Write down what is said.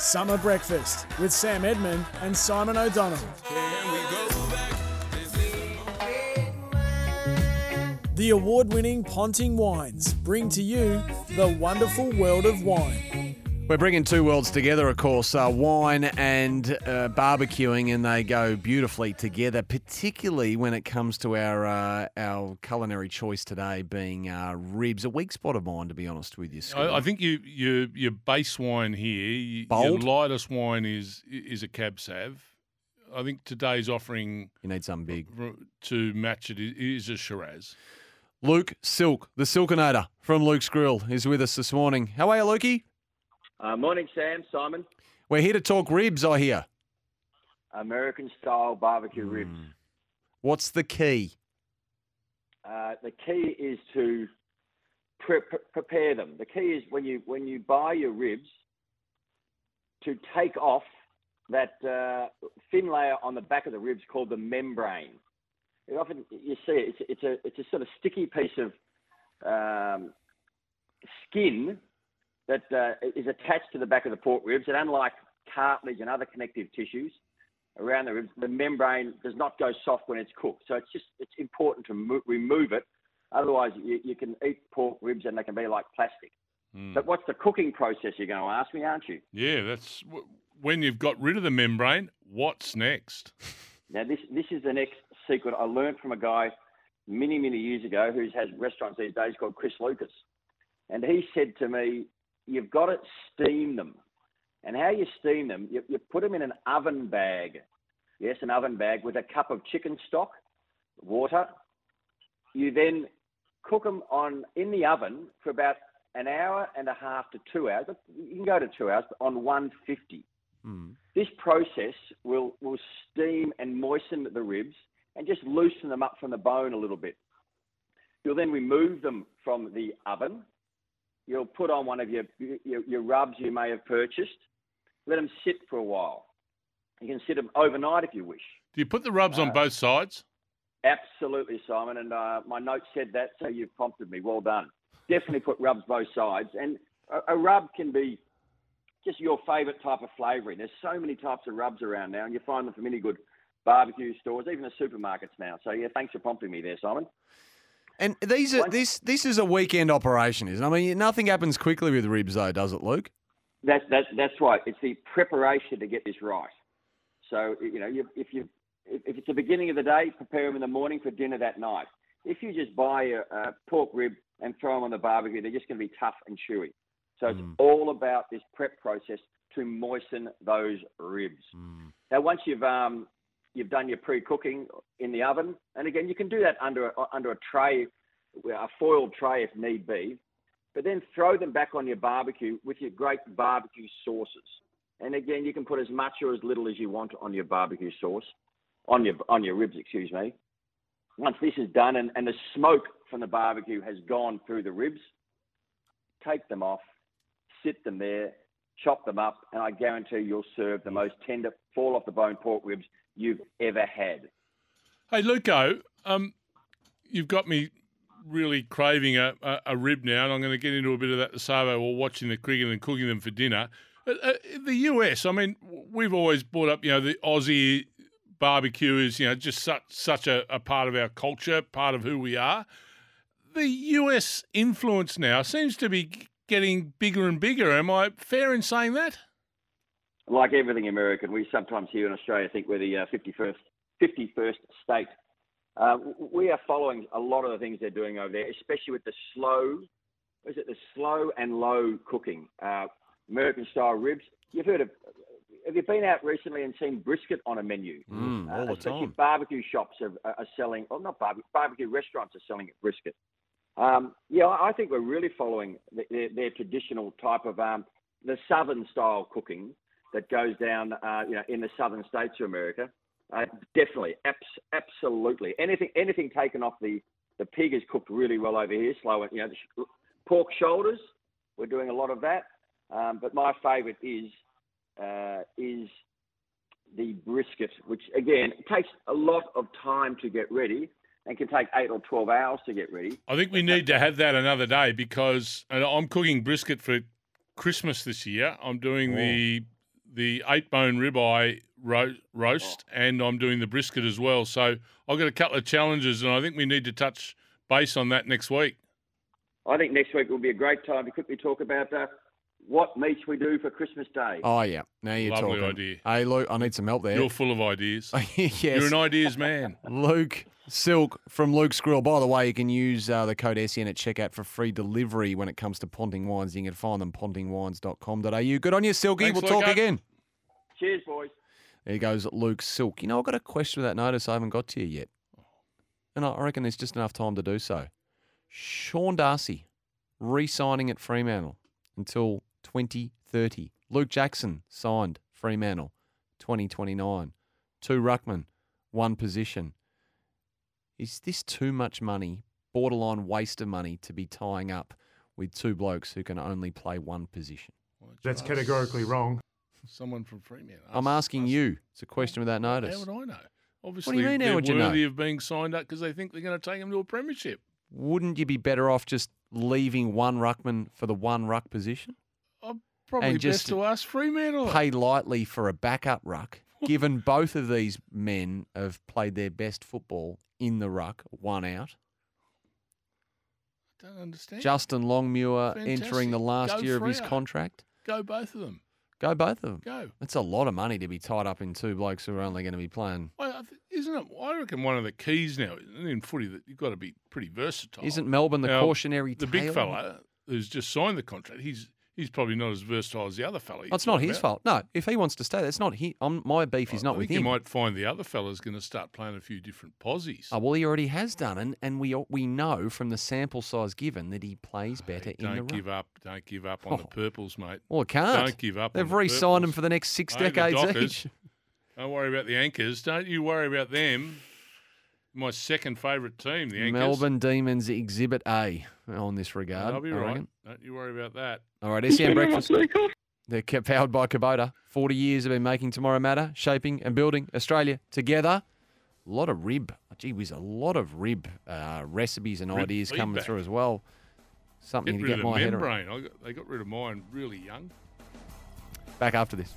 Summer Breakfast with Sam Edmund and Simon O'Donnell. The award winning Ponting Wines bring to you the wonderful world of wine. We're bringing two worlds together, of course, uh, wine and uh, barbecuing, and they go beautifully together. Particularly when it comes to our uh, our culinary choice today, being uh, ribs. A weak spot of mine, to be honest with you. I, I think you, you your base wine here, you, your lightest wine is is a Cab Sav. I think today's offering you need something big. to match it is a Shiraz. Luke Silk, the Silkinator from Luke's Grill, is with us this morning. How are you, Lukey? Uh, morning, Sam. Simon. We're here to talk ribs, I hear. American style barbecue Hmm. ribs. What's the key? Uh, the key is to pre- pre- prepare them. The key is when you when you buy your ribs to take off that uh, thin layer on the back of the ribs called the membrane. It often you see it, it's, it's a it's a sort of sticky piece of um, skin that uh, is attached to the back of the pork ribs, and unlike cartilage and other connective tissues around the ribs, the membrane does not go soft when it's cooked. So it's just it's important to mo- remove it. Otherwise, you, you can eat pork ribs and they can be like plastic. Mm. But what's the cooking process? You're going to ask me, aren't you? Yeah, that's w- when you've got rid of the membrane. What's next? Now, this this is the next secret I learned from a guy many many years ago who has restaurants these days called Chris Lucas, and he said to me, "You've got to steam them, and how you steam them, you, you put them in an oven bag, yes, an oven bag with a cup of chicken stock, water. You then cook them on in the oven for about an hour and a half to two hours. You can go to two hours, but on 150." Hmm. This process will, will steam and moisten the ribs and just loosen them up from the bone a little bit. You'll then remove them from the oven. You'll put on one of your, your, your rubs you may have purchased. Let them sit for a while. You can sit them overnight if you wish. Do you put the rubs on Uh, both sides? Absolutely, Simon. And uh, my note said that, so you've prompted me. Well done. Definitely put rubs both sides. And a, a rub can be just your favourite type of flavouring. There's so many types of rubs around now, and you find them from any good barbecue stores, even the supermarkets now. So yeah, thanks for prompting me there, Simon. And these are this this is a weekend operation, isn't it? I mean, nothing happens quickly with ribs, though, does it, Luke? That's that's that's right. It's the preparation to get this right. So you know, you, if you if it's the beginning of the day, prepare them in the morning for dinner that night. If you just buy a, a pork rib and throw them on the barbecue, they're just going to be tough and chewy. So it's Mm. all about this prep process to moisten those ribs. Now, once you've um, you've done your pre-cooking in the oven, and again, you can do that under under a tray, a foiled tray if need be. But then throw them back on your barbecue with your great barbecue sauces. And again, you can put as much or as little as you want on your barbecue sauce, on your on your ribs, excuse me. Once this is done and, and the smoke from the barbecue has gone through the ribs, take them off, sit them there, chop them up, and I guarantee you'll serve the most tender, fall off the bone pork ribs you've ever had. Hey, Luco, um, you've got me really craving a, a, a rib now, and I'm going to get into a bit of that over while watching the cricket and cooking them for dinner. But, uh, the US, I mean, we've always brought up, you know, the Aussie barbecue is, you know, just such such a, a part of our culture, part of who we are. The US influence now seems to be getting bigger and bigger. Am I fair in saying that? Like everything American, we sometimes here in Australia think we're the uh, 51st, 51st state. Uh, we are following a lot of the things they're doing over there, especially with the slow, is it the slow and low cooking, uh, American style ribs. You've heard of, have you been out recently and seen brisket on a menu? Mm, all Uh, the especially time. barbecue shops are, are selling, well, not barbecue, barbecue restaurants are selling brisket. Um, yeah, I think we're really following th- their, their traditional type of um, the southern style cooking that goes down, uh, you know, in the southern states of America. Uh, definitely, abs- absolutely. Anything, anything taken off the the pig is cooked really well over here. Slow, you know, the sh- pork shoulders. We're doing a lot of that. Um, but my favourite is uh, is the brisket, which again takes a lot of time to get ready and can take eight or twelve hours to get ready. I think we need to have that another day because and I'm cooking brisket for Christmas this year. I'm doing the the eight bone ribeye ro- roast, and I'm doing the brisket as well. So I've got a couple of challenges, and I think we need to touch base on that next week. I think next week will be a great time to quickly talk about uh, what meats we do for Christmas Day. Oh yeah, now you're Lovely talking. idea. Hey Luke, I need some help there. You're full of ideas. yes, You're an ideas man. Luke Silk from Luke's Grill. By the way, you can use uh, the code SEN at checkout for free delivery when it comes to Ponting Wines. You can find them pontingwines.com.au. Good on you, Silky. Thanks, we'll talk again. Cheers, boys. There goes Luke Silk. You know, I've got a question with that notice I haven't got to you yet. And I reckon there's just enough time to do so. Sean Darcy re signing at Fremantle until 2030. Luke Jackson signed Fremantle 2029. Two Ruckman, one position. Is this too much money, borderline waste of money, to be tying up with two blokes who can only play one position? That's categorically wrong. Someone from Fremantle. I'm asking us- you. It's a question without notice. How would I know? Obviously, what do you mean, how they're would you know? worthy of being signed up because they think they're going to take them to a premiership. wouldn't you be better off just leaving one ruckman for the one ruck position? Probably And just best to ask Fremantle. Pay lightly for a backup ruck, given both of these men have played their best football in the ruck, one out. I don't understand. Justin Longmuir entering the last Go year of his Freo. contract. Go both of them. Go both of them. Go. That's a lot of money to be tied up in two blokes who are only going to be playing. Well, isn't it? I reckon one of the keys now in footy that you've got to be pretty versatile. Isn't Melbourne the Now, cautionary the tale? big fella who's just signed the contract? He's he's probably not as versatile as the other fella. It's not his about. fault. No, if he wants to stay, that's not he. Um, my beef is I not with him. You might find the other fella's going to start playing a few different posies. Oh, well, he already has done, and, and we we know from the sample size given that he plays better Hey, in the don't give up. Don't give up on the Oh. purples, mate. Well, it can't. Don't give up. They've the re-signed him purples. for the next six Hey, the decades Dockers. each. Don't worry about the anchors. Don't you worry about them. My second favourite team, the anchors. Melbourne Demons Exhibit A on this regard. I'll be I right. reckon. Don't you worry about that. All right, SEN Breakfast. They're powered by Kubota. 40 years have been making tomorrow matter, shaping and building Australia together. A lot of rib. Gee whiz, a lot of rib uh, recipes and Rib ideas coming through as well. Something Get to get of the my head around. membrane. I got, they got rid of mine really young. Back after this.